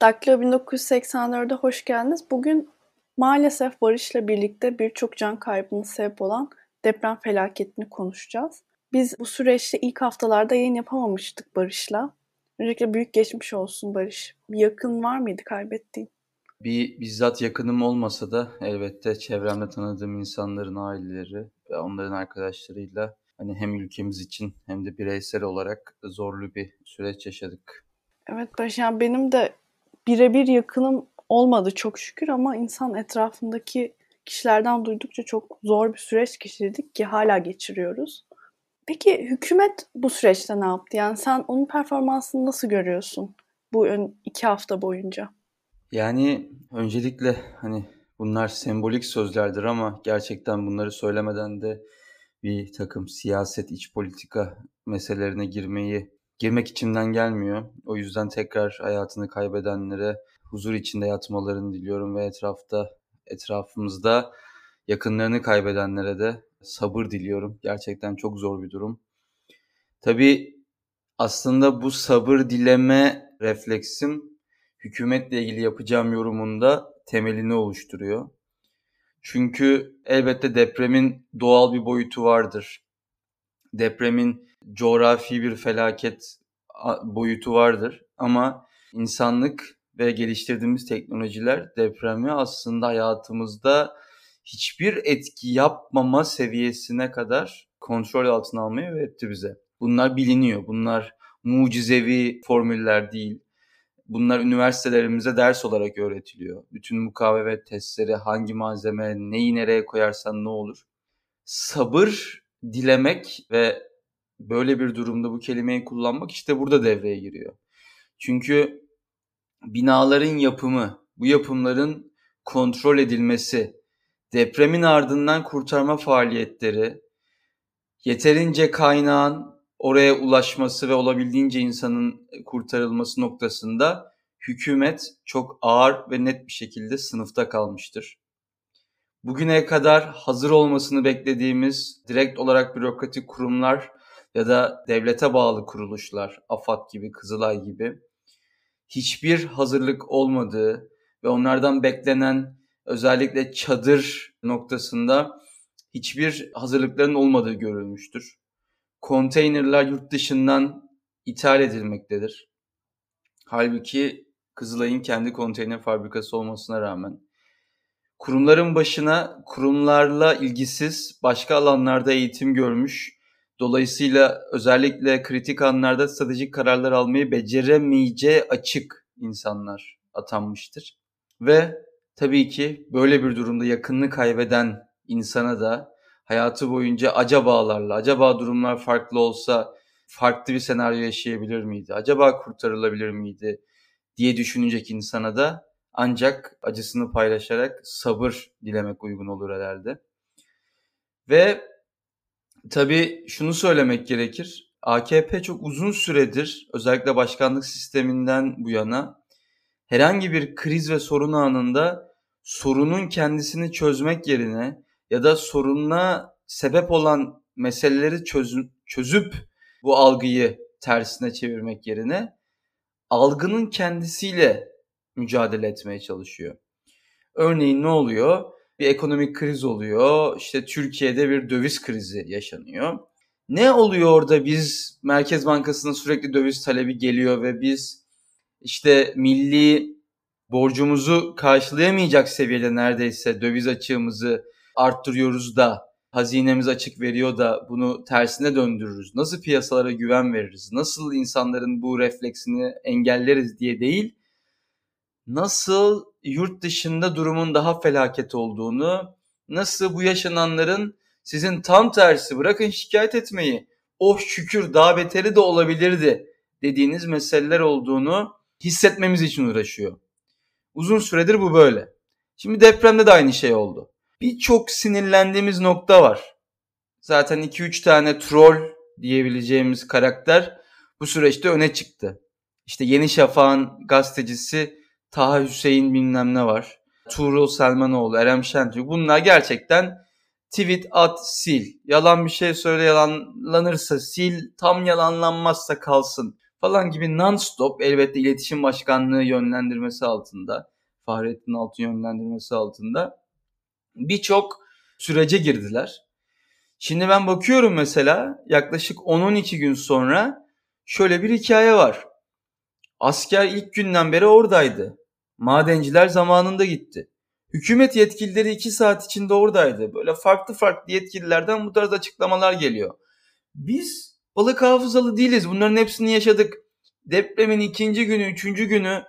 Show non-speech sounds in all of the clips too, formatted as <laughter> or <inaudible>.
Daktilo 1984'e hoş geldiniz. Bugün maalesef barışla birlikte birçok can kaybına sebep olan deprem felaketini konuşacağız. Biz bu süreçte ilk haftalarda yayın yapamamıştık Barış'la. Öncelikle büyük geçmiş olsun Barış. Bir yakın var mıydı kaybettiğin? Bir bizzat yakınım olmasa da elbette çevremde tanıdığım insanların aileleri ve onların arkadaşlarıyla hani hem ülkemiz için hem de bireysel olarak zorlu bir süreç yaşadık. Evet Barış yani benim de birebir yakınım olmadı çok şükür ama insan etrafındaki kişilerden duydukça çok zor bir süreç geçirdik ki hala geçiriyoruz. Peki hükümet bu süreçte ne yaptı? Yani sen onun performansını nasıl görüyorsun bu iki hafta boyunca? Yani öncelikle hani bunlar sembolik sözlerdir ama gerçekten bunları söylemeden de bir takım siyaset, iç politika meselelerine girmeyi girmek içimden gelmiyor. O yüzden tekrar hayatını kaybedenlere huzur içinde yatmalarını diliyorum ve etrafta etrafımızda yakınlarını kaybedenlere de sabır diliyorum. Gerçekten çok zor bir durum. Tabii aslında bu sabır dileme refleksim hükümetle ilgili yapacağım yorumunda temelini oluşturuyor. Çünkü elbette depremin doğal bir boyutu vardır. Depremin coğrafi bir felaket boyutu vardır. Ama insanlık ve geliştirdiğimiz teknolojiler depremi aslında hayatımızda hiçbir etki yapmama seviyesine kadar kontrol altına almayı öğretti bize. Bunlar biliniyor. Bunlar mucizevi formüller değil. Bunlar üniversitelerimize ders olarak öğretiliyor. Bütün mukavemet testleri, hangi malzeme, neyi nereye koyarsan ne olur. Sabır dilemek ve böyle bir durumda bu kelimeyi kullanmak işte burada devreye giriyor. Çünkü binaların yapımı, bu yapımların kontrol edilmesi, depremin ardından kurtarma faaliyetleri, yeterince kaynağın oraya ulaşması ve olabildiğince insanın kurtarılması noktasında hükümet çok ağır ve net bir şekilde sınıfta kalmıştır. Bugüne kadar hazır olmasını beklediğimiz direkt olarak bürokratik kurumlar ya da devlete bağlı kuruluşlar, AFAD gibi, Kızılay gibi hiçbir hazırlık olmadığı ve onlardan beklenen özellikle çadır noktasında hiçbir hazırlıkların olmadığı görülmüştür. Konteynerler yurt dışından ithal edilmektedir. Halbuki Kızılay'ın kendi konteyner fabrikası olmasına rağmen kurumların başına kurumlarla ilgisiz başka alanlarda eğitim görmüş Dolayısıyla özellikle kritik anlarda stratejik kararlar almayı beceremeyeceği açık insanlar atanmıştır. Ve tabii ki böyle bir durumda yakınını kaybeden insana da hayatı boyunca acabalarla, acaba durumlar farklı olsa farklı bir senaryo yaşayabilir miydi? Acaba kurtarılabilir miydi? diye düşünecek insana da ancak acısını paylaşarak sabır dilemek uygun olur herhalde. Ve Tabii şunu söylemek gerekir. AKP çok uzun süredir özellikle başkanlık sisteminden bu yana herhangi bir kriz ve sorun anında sorunun kendisini çözmek yerine ya da sorununa sebep olan meseleleri çözüp, çözüp bu algıyı tersine çevirmek yerine algının kendisiyle mücadele etmeye çalışıyor. Örneğin ne oluyor? Bir ekonomik kriz oluyor. İşte Türkiye'de bir döviz krizi yaşanıyor. Ne oluyor orada biz Merkez Bankası'nın sürekli döviz talebi geliyor ve biz işte milli borcumuzu karşılayamayacak seviyede neredeyse döviz açığımızı arttırıyoruz da hazinemiz açık veriyor da bunu tersine döndürürüz. Nasıl piyasalara güven veririz? Nasıl insanların bu refleksini engelleriz diye değil nasıl yurt dışında durumun daha felaket olduğunu, nasıl bu yaşananların sizin tam tersi bırakın şikayet etmeyi, oh şükür daha beteri de olabilirdi dediğiniz meseleler olduğunu hissetmemiz için uğraşıyor. Uzun süredir bu böyle. Şimdi depremde de aynı şey oldu. Birçok sinirlendiğimiz nokta var. Zaten 2-3 tane troll diyebileceğimiz karakter bu süreçte öne çıktı. İşte Yeni Şafak'ın gazetecisi Taha Hüseyin bilmem ne var. Tuğrul Selmanoğlu, Erem Şentürk. Bunlar gerçekten tweet at sil. Yalan bir şey söyle yalanlanırsa sil. Tam yalanlanmazsa kalsın. falan gibi non-stop elbette iletişim başkanlığı yönlendirmesi altında, Fahrettin Altun yönlendirmesi altında birçok sürece girdiler. Şimdi ben bakıyorum mesela yaklaşık 10-12 gün sonra şöyle bir hikaye var. Asker ilk günden beri oradaydı. Madenciler zamanında gitti. Hükümet yetkilileri 2 saat içinde oradaydı. Böyle farklı farklı yetkililerden bu tarz açıklamalar geliyor. Biz balık hafızalı değiliz. Bunların hepsini yaşadık. Depremin ikinci günü, üçüncü günü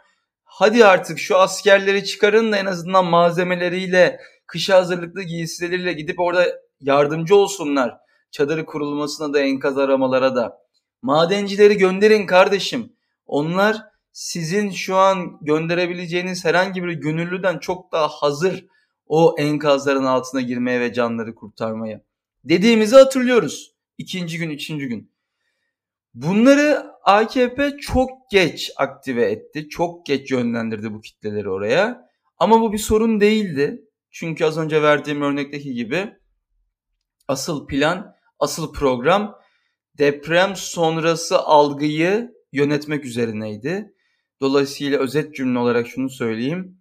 hadi artık şu askerleri çıkarın da en azından malzemeleriyle, kışa hazırlıklı giysileriyle gidip orada yardımcı olsunlar. Çadırı kurulmasına da enkaz aramalara da. Madencileri gönderin kardeşim. Onlar sizin şu an gönderebileceğiniz herhangi bir gönüllüden çok daha hazır o enkazların altına girmeye ve canları kurtarmaya. Dediğimizi hatırlıyoruz. İkinci gün, üçüncü gün. Bunları AKP çok geç aktive etti. Çok geç yönlendirdi bu kitleleri oraya. Ama bu bir sorun değildi. Çünkü az önce verdiğim örnekteki gibi asıl plan, asıl program deprem sonrası algıyı yönetmek üzerineydi. Dolayısıyla özet cümle olarak şunu söyleyeyim.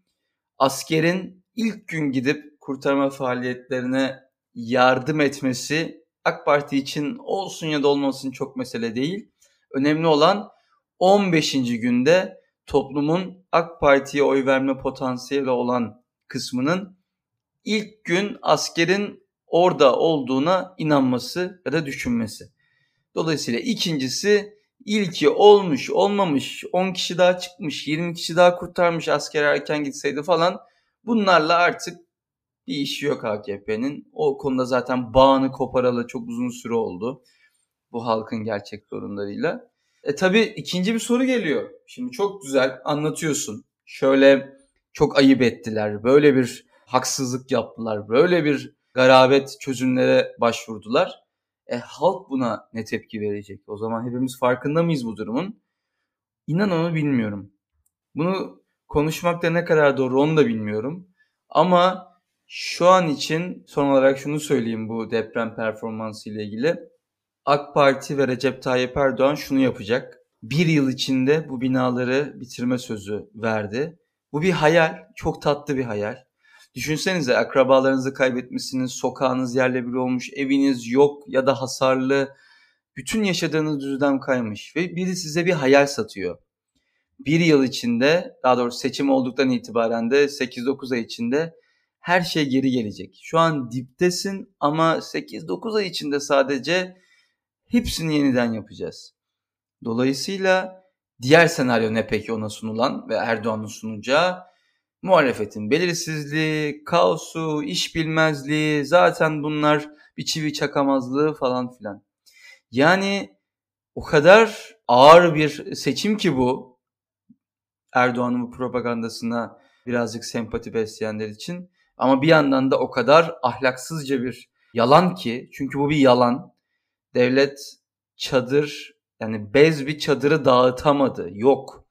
Askerin ilk gün gidip kurtarma faaliyetlerine yardım etmesi AK Parti için olsun ya da olmasın çok mesele değil. Önemli olan 15. günde toplumun AK Parti'ye oy verme potansiyeli olan kısmının ilk gün askerin orada olduğuna inanması ya da düşünmesi. Dolayısıyla ikincisi ilki olmuş olmamış 10 kişi daha çıkmış 20 kişi daha kurtarmış asker erken gitseydi falan bunlarla artık bir işi yok AKP'nin. O konuda zaten bağını koparalı çok uzun süre oldu bu halkın gerçek sorunlarıyla. E tabi ikinci bir soru geliyor. Şimdi çok güzel anlatıyorsun. Şöyle çok ayıp ettiler. Böyle bir haksızlık yaptılar. Böyle bir garabet çözümlere başvurdular. E, halk buna ne tepki verecek? O zaman hepimiz farkında mıyız bu durumun? İnan onu bilmiyorum. Bunu konuşmakta ne kadar doğru onu da bilmiyorum. Ama şu an için son olarak şunu söyleyeyim bu deprem performansı ile ilgili. AK Parti ve Recep Tayyip Erdoğan şunu yapacak. Bir yıl içinde bu binaları bitirme sözü verdi. Bu bir hayal, çok tatlı bir hayal. Düşünsenize akrabalarınızı kaybetmişsiniz, sokağınız yerle bir olmuş, eviniz yok ya da hasarlı. Bütün yaşadığınız düzlem kaymış ve biri size bir hayal satıyor. Bir yıl içinde, daha doğrusu seçim olduktan itibaren de 8-9 ay içinde her şey geri gelecek. Şu an diptesin ama 8-9 ay içinde sadece hepsini yeniden yapacağız. Dolayısıyla diğer senaryo ne peki ona sunulan ve Erdoğan'ın sunacağı? Muhalefetin belirsizliği, kaosu, iş bilmezliği, zaten bunlar bir çivi çakamazlığı falan filan. Yani o kadar ağır bir seçim ki bu Erdoğan'ın bu propagandasına birazcık sempati besleyenler için. Ama bir yandan da o kadar ahlaksızca bir yalan ki çünkü bu bir yalan. Devlet çadır yani bez bir çadırı dağıtamadı. Yok.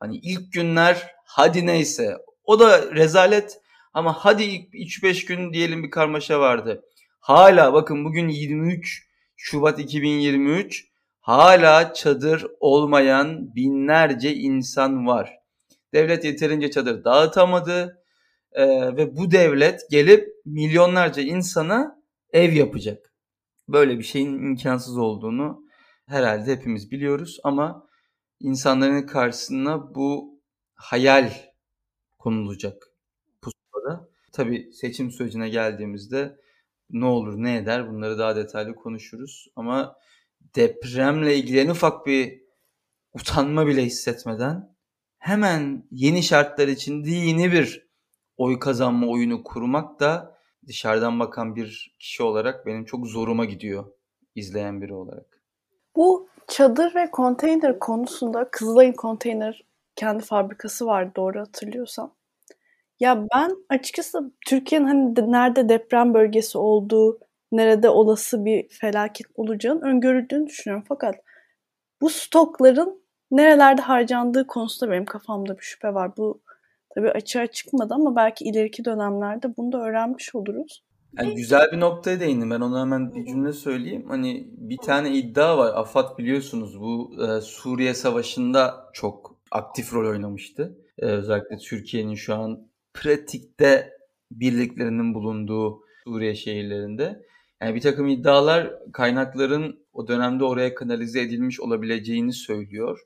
Hani ilk günler hadi neyse o da rezalet ama hadi 3-5 gün diyelim bir karmaşa vardı. Hala bakın bugün 23 Şubat 2023 hala çadır olmayan binlerce insan var. Devlet yeterince çadır dağıtamadı ee, ve bu devlet gelip milyonlarca insana ev yapacak. Böyle bir şeyin imkansız olduğunu herhalde hepimiz biliyoruz ama insanların karşısına bu hayal konulacak pusulada. Tabii seçim sürecine geldiğimizde ne olur ne eder bunları daha detaylı konuşuruz. Ama depremle ilgili en ufak bir utanma bile hissetmeden hemen yeni şartlar içinde yeni bir oy kazanma oyunu kurmak da dışarıdan bakan bir kişi olarak benim çok zoruma gidiyor izleyen biri olarak. Bu çadır ve konteyner konusunda Kızılay'ın konteyner kendi fabrikası var doğru hatırlıyorsam. Ya ben açıkçası Türkiye'nin hani nerede deprem bölgesi olduğu, nerede olası bir felaket olacağını öngörüldüğünü düşünüyorum. Fakat bu stokların nerelerde harcandığı konusunda benim kafamda bir şüphe var. Bu tabii açığa çıkmadı ama belki ileriki dönemlerde bunu da öğrenmiş oluruz. Yani güzel bir noktaya değindim. Ben ona hemen bir cümle söyleyeyim. Hani bir tane iddia var. AFAD biliyorsunuz bu e, Suriye Savaşı'nda çok aktif rol oynamıştı. E, özellikle Türkiye'nin şu an pratikte birliklerinin bulunduğu Suriye şehirlerinde. Yani bir takım iddialar kaynakların o dönemde oraya kanalize edilmiş olabileceğini söylüyor.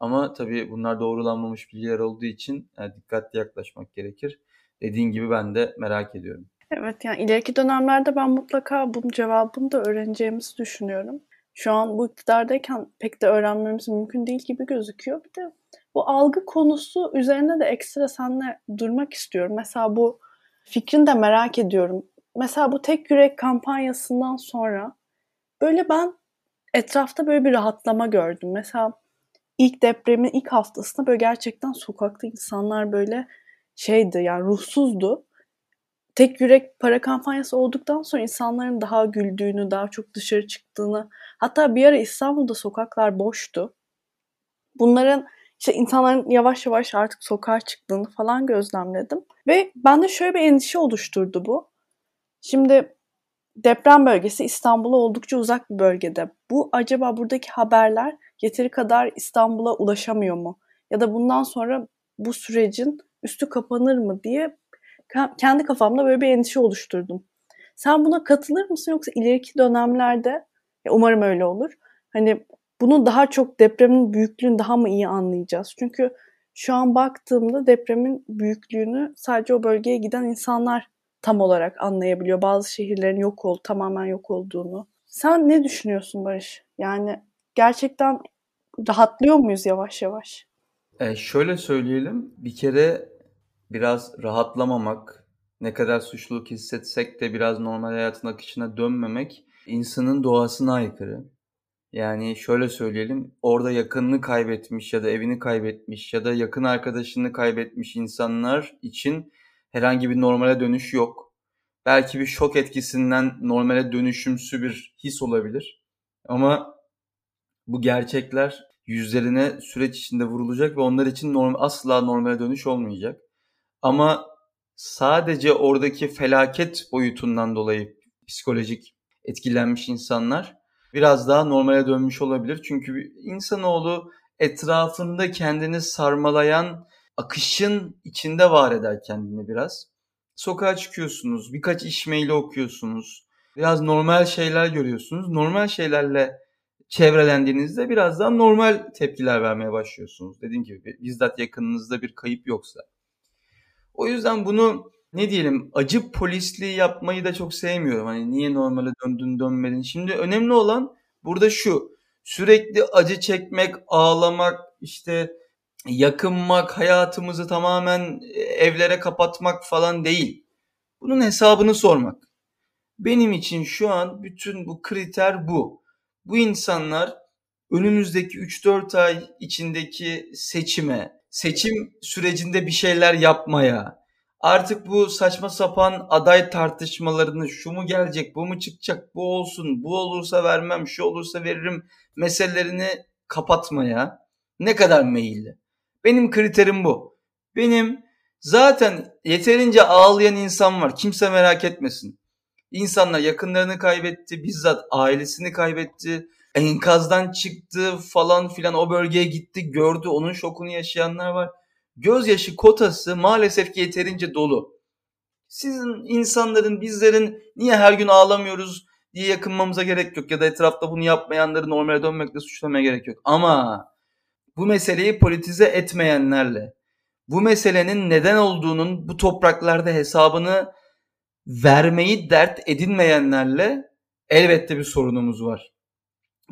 Ama tabii bunlar doğrulanmamış bilgiler olduğu için yani dikkatli yaklaşmak gerekir. Dediğin gibi ben de merak ediyorum. Evet yani ileriki dönemlerde ben mutlaka bunun cevabını da öğreneceğimizi düşünüyorum. Şu an bu iktidardayken pek de öğrenmemiz mümkün değil gibi gözüküyor. Bir de bu algı konusu üzerine de ekstra seninle durmak istiyorum. Mesela bu fikrini de merak ediyorum. Mesela bu tek yürek kampanyasından sonra böyle ben etrafta böyle bir rahatlama gördüm. Mesela ilk depremin ilk haftasında böyle gerçekten sokakta insanlar böyle şeydi yani ruhsuzdu. Tek yürek para kampanyası olduktan sonra insanların daha güldüğünü, daha çok dışarı çıktığını, hatta bir ara İstanbul'da sokaklar boştu. Bunların işte insanların yavaş yavaş artık sokağa çıktığını falan gözlemledim. Ve bende şöyle bir endişe oluşturdu bu. Şimdi deprem bölgesi İstanbul'a oldukça uzak bir bölgede. Bu acaba buradaki haberler yeteri kadar İstanbul'a ulaşamıyor mu? Ya da bundan sonra bu sürecin üstü kapanır mı diye kendi kafamda böyle bir endişe oluşturdum. Sen buna katılır mısın yoksa ileriki dönemlerde umarım öyle olur. Hani bunu daha çok depremin büyüklüğünü daha mı iyi anlayacağız? Çünkü şu an baktığımda depremin büyüklüğünü sadece o bölgeye giden insanlar tam olarak anlayabiliyor. Bazı şehirlerin yok ol, tamamen yok olduğunu. Sen ne düşünüyorsun Barış? Yani gerçekten rahatlıyor muyuz yavaş yavaş? E şöyle söyleyelim. Bir kere biraz rahatlamamak, ne kadar suçluluk hissetsek de biraz normal hayatın akışına dönmemek insanın doğasına aykırı. Yani şöyle söyleyelim, orada yakınını kaybetmiş ya da evini kaybetmiş ya da yakın arkadaşını kaybetmiş insanlar için herhangi bir normale dönüş yok. Belki bir şok etkisinden normale dönüşümsü bir his olabilir. Ama bu gerçekler yüzlerine süreç içinde vurulacak ve onlar için norm asla normale dönüş olmayacak. Ama sadece oradaki felaket boyutundan dolayı psikolojik etkilenmiş insanlar biraz daha normale dönmüş olabilir. Çünkü insanoğlu etrafında kendini sarmalayan akışın içinde var eder kendini biraz. Sokağa çıkıyorsunuz, birkaç iş maili okuyorsunuz, biraz normal şeyler görüyorsunuz. Normal şeylerle çevrelendiğinizde biraz daha normal tepkiler vermeye başlıyorsunuz. Dediğim gibi bizzat yakınınızda bir kayıp yoksa. O yüzden bunu ne diyelim acı polisliği yapmayı da çok sevmiyorum. Hani niye normale döndün dönmedin. Şimdi önemli olan burada şu. Sürekli acı çekmek, ağlamak, işte yakınmak, hayatımızı tamamen evlere kapatmak falan değil. Bunun hesabını sormak. Benim için şu an bütün bu kriter bu. Bu insanlar önümüzdeki 3-4 ay içindeki seçime, seçim sürecinde bir şeyler yapmaya, artık bu saçma sapan aday tartışmalarını şu mu gelecek, bu mu çıkacak, bu olsun, bu olursa vermem, şu olursa veririm meselelerini kapatmaya ne kadar meyilli. Benim kriterim bu. Benim zaten yeterince ağlayan insan var. Kimse merak etmesin. İnsanlar yakınlarını kaybetti, bizzat ailesini kaybetti, enkazdan çıktı falan filan o bölgeye gitti, gördü, onun şokunu yaşayanlar var. Gözyaşı kotası maalesef ki yeterince dolu. Sizin insanların, bizlerin niye her gün ağlamıyoruz diye yakınmamıza gerek yok ya da etrafta bunu yapmayanları normale dönmekle suçlamaya gerek yok. Ama bu meseleyi politize etmeyenlerle, bu meselenin neden olduğunun bu topraklarda hesabını vermeyi dert edinmeyenlerle elbette bir sorunumuz var.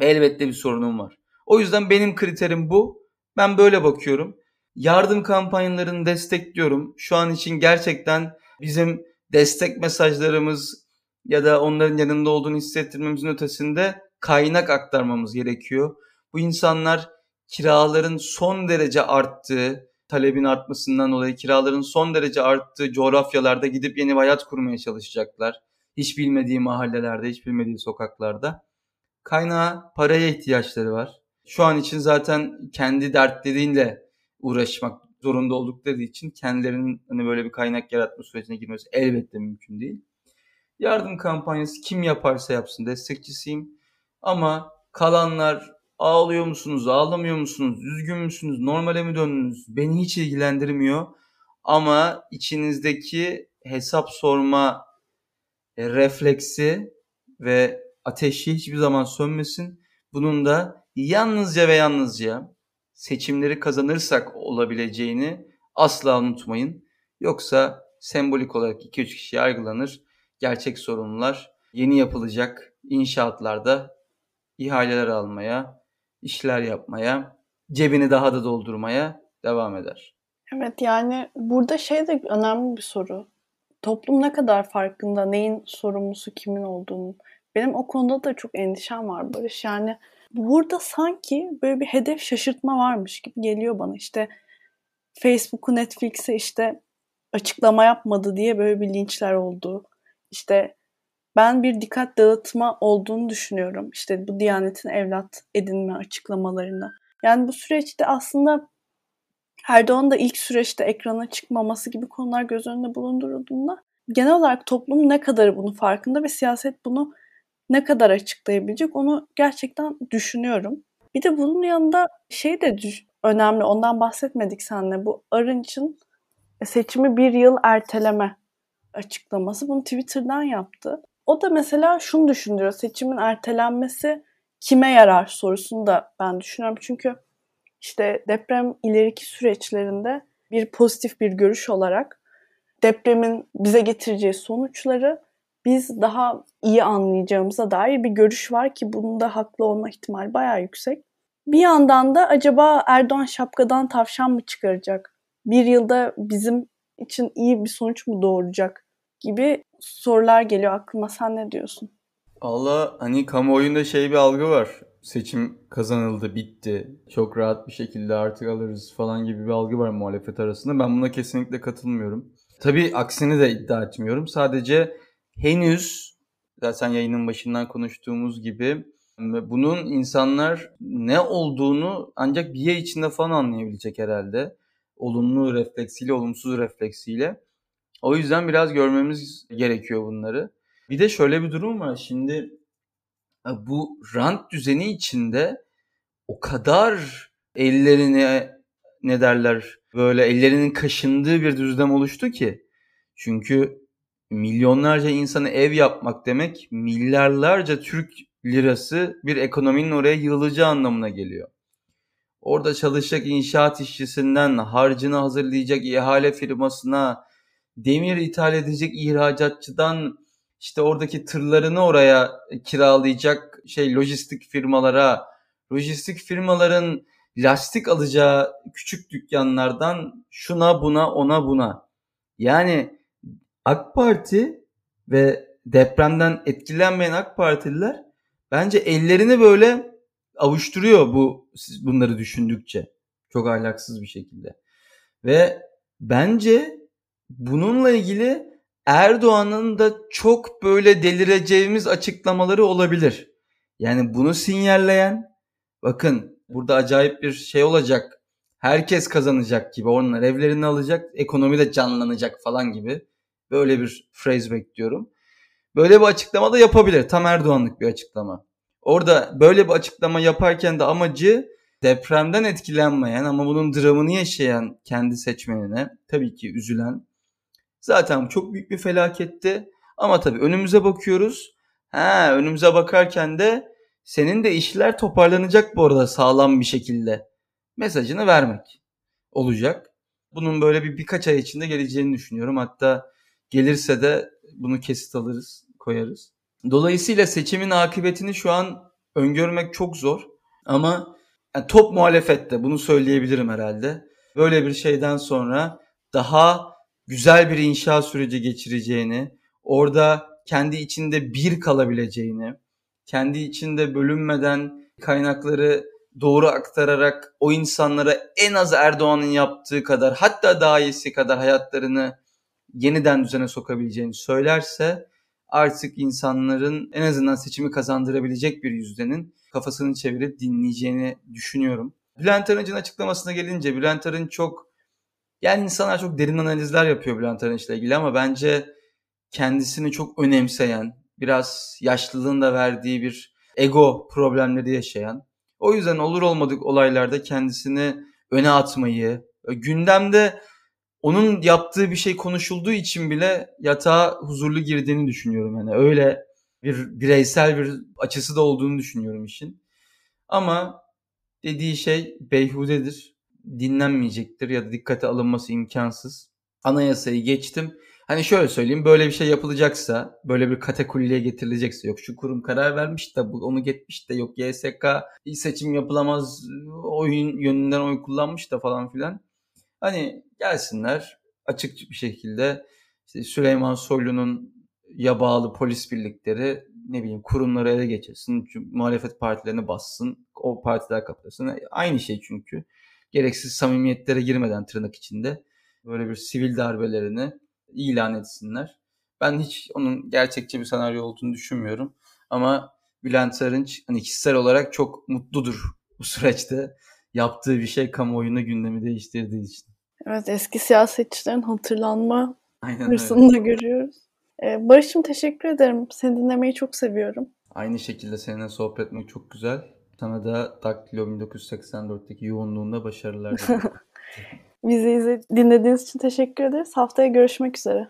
Elbette bir sorunum var. O yüzden benim kriterim bu. Ben böyle bakıyorum. Yardım kampanyalarını destekliyorum. Şu an için gerçekten bizim destek mesajlarımız ya da onların yanında olduğunu hissettirmemizin ötesinde kaynak aktarmamız gerekiyor. Bu insanlar kiraların son derece arttığı, talebin artmasından dolayı kiraların son derece arttığı coğrafyalarda gidip yeni bir hayat kurmaya çalışacaklar. Hiç bilmediği mahallelerde, hiç bilmediği sokaklarda. Kaynağa, paraya ihtiyaçları var. Şu an için zaten kendi dertleriyle uğraşmak zorunda oldukları için kendilerinin hani böyle bir kaynak yaratma sürecine girmesi elbette mümkün değil. yardım kampanyası kim yaparsa yapsın destekçisiyim. Ama kalanlar ağlıyor musunuz, ağlamıyor musunuz, üzgün müsünüz, normale mi döndünüz beni hiç ilgilendirmiyor. Ama içinizdeki hesap sorma refleksi ve ateşi hiçbir zaman sönmesin. Bunun da yalnızca ve yalnızca seçimleri kazanırsak olabileceğini asla unutmayın. Yoksa sembolik olarak 2-3 kişi yargılanır. Gerçek sorunlar yeni yapılacak inşaatlarda ihaleler almaya, işler yapmaya, cebini daha da doldurmaya devam eder. Evet yani burada şey de önemli bir soru. Toplum ne kadar farkında neyin sorumlusu kimin olduğunu. Benim o konuda da çok endişem var Barış. Yani burada sanki böyle bir hedef şaşırtma varmış gibi geliyor bana. İşte Facebook'u Netflix'e işte açıklama yapmadı diye böyle bir linçler oldu. İşte ben bir dikkat dağıtma olduğunu düşünüyorum. İşte bu Diyanet'in evlat edinme açıklamalarında. Yani bu süreçte aslında Erdoğan da ilk süreçte ekrana çıkmaması gibi konular göz önünde bulundurulduğunda genel olarak toplum ne kadar bunu farkında ve siyaset bunu ne kadar açıklayabilecek onu gerçekten düşünüyorum. Bir de bunun yanında şey de önemli ondan bahsetmedik seninle bu Arınç'ın seçimi bir yıl erteleme açıklaması. Bunu Twitter'dan yaptı. O da mesela şunu düşündürüyor. Seçimin ertelenmesi kime yarar sorusunu da ben düşünüyorum. Çünkü işte deprem ileriki süreçlerinde bir pozitif bir görüş olarak depremin bize getireceği sonuçları biz daha iyi anlayacağımıza dair bir görüş var ki bunun da haklı olma ihtimali bayağı yüksek. Bir yandan da acaba Erdoğan şapkadan tavşan mı çıkaracak? Bir yılda bizim için iyi bir sonuç mu doğuracak gibi sorular geliyor aklıma. Sen ne diyorsun? Allah hani kamuoyunda şey bir algı var. Seçim kazanıldı, bitti. Çok rahat bir şekilde artık alırız falan gibi bir algı var muhalefet arasında. Ben buna kesinlikle katılmıyorum. Tabii aksini de iddia etmiyorum. Sadece henüz zaten yayının başından konuştuğumuz gibi bunun insanlar ne olduğunu ancak bir ay içinde falan anlayabilecek herhalde. Olumlu refleksiyle, olumsuz refleksiyle. O yüzden biraz görmemiz gerekiyor bunları. Bir de şöyle bir durum var. Şimdi e, bu rant düzeni içinde o kadar ellerini ne derler böyle ellerinin kaşındığı bir düzlem oluştu ki. Çünkü milyonlarca insanı ev yapmak demek milyarlarca Türk lirası bir ekonominin oraya yığılacağı anlamına geliyor. Orada çalışacak inşaat işçisinden harcını hazırlayacak ihale firmasına, demir ithal edecek ihracatçıdan işte oradaki tırlarını oraya kiralayacak şey lojistik firmalara, lojistik firmaların lastik alacağı küçük dükkanlardan şuna buna ona buna. Yani AK Parti ve depremden etkilenmeyen AK Partililer bence ellerini böyle avuşturuyor bu bunları düşündükçe. Çok ahlaksız bir şekilde. Ve bence bununla ilgili Erdoğan'ın da çok böyle delireceğimiz açıklamaları olabilir. Yani bunu sinyalleyen bakın burada acayip bir şey olacak. Herkes kazanacak gibi. Onlar evlerini alacak, ekonomi de canlanacak falan gibi. Böyle bir phrase bekliyorum. Böyle bir açıklama da yapabilir. Tam Erdoğanlık bir açıklama. Orada böyle bir açıklama yaparken de amacı depremden etkilenmeyen ama bunun dramını yaşayan kendi seçmenine tabii ki üzülen zaten çok büyük bir felaketti. Ama tabii önümüze bakıyoruz. Ha, önümüze bakarken de senin de işler toparlanacak bu arada sağlam bir şekilde. Mesajını vermek olacak. Bunun böyle bir birkaç ay içinde geleceğini düşünüyorum. Hatta gelirse de bunu kesit alırız, koyarız. Dolayısıyla seçimin akıbetini şu an öngörmek çok zor. Ama yani top muhalefette bunu söyleyebilirim herhalde. Böyle bir şeyden sonra daha güzel bir inşa süreci geçireceğini, orada kendi içinde bir kalabileceğini, kendi içinde bölünmeden kaynakları doğru aktararak o insanlara en az Erdoğan'ın yaptığı kadar hatta daha iyisi kadar hayatlarını yeniden düzene sokabileceğini söylerse artık insanların en azından seçimi kazandırabilecek bir yüzdenin kafasını çevirip dinleyeceğini düşünüyorum. Bülent Arınç'ın açıklamasına gelince Bülent Arınç çok yani insanlar çok derin analizler yapıyor Bülent Arınç'la ilgili ama bence kendisini çok önemseyen, biraz yaşlılığın da verdiği bir ego problemleri yaşayan. O yüzden olur olmadık olaylarda kendisini öne atmayı, gündemde onun yaptığı bir şey konuşulduğu için bile yatağa huzurlu girdiğini düşünüyorum. Yani öyle bir bireysel bir açısı da olduğunu düşünüyorum işin. Ama dediği şey beyhudedir. Dinlenmeyecektir ya da dikkate alınması imkansız. Anayasayı geçtim. Hani şöyle söyleyeyim böyle bir şey yapılacaksa böyle bir katakulliye getirilecekse yok şu kurum karar vermiş de bu onu getmiş de yok YSK seçim yapılamaz oyun yönünden oy kullanmış da falan filan. Hani gelsinler açık bir şekilde işte Süleyman Soylu'nun ya bağlı polis birlikleri ne bileyim kurumları ele geçirsin, muhalefet partilerini bassın, o partiler kapatılsın. Aynı şey çünkü. Gereksiz samimiyetlere girmeden tırnak içinde böyle bir sivil darbelerini ilan etsinler. Ben hiç onun gerçekçi bir senaryo olduğunu düşünmüyorum. Ama Bülent Arınç hani kişisel olarak çok mutludur bu süreçte. Yaptığı bir şey kamuoyunu gündemi değiştirdiği için. Evet eski siyasetçilerin hatırlanma Aynen hırsını da görüyoruz. Ee, Barış'ım teşekkür ederim. Seni dinlemeyi çok seviyorum. Aynı şekilde seninle sohbet etmek çok güzel. Sana da Daktilo 1984'teki yoğunluğunda başarılar dilerim. <laughs> Bizi izle, dinlediğiniz için teşekkür ederiz. Haftaya görüşmek üzere.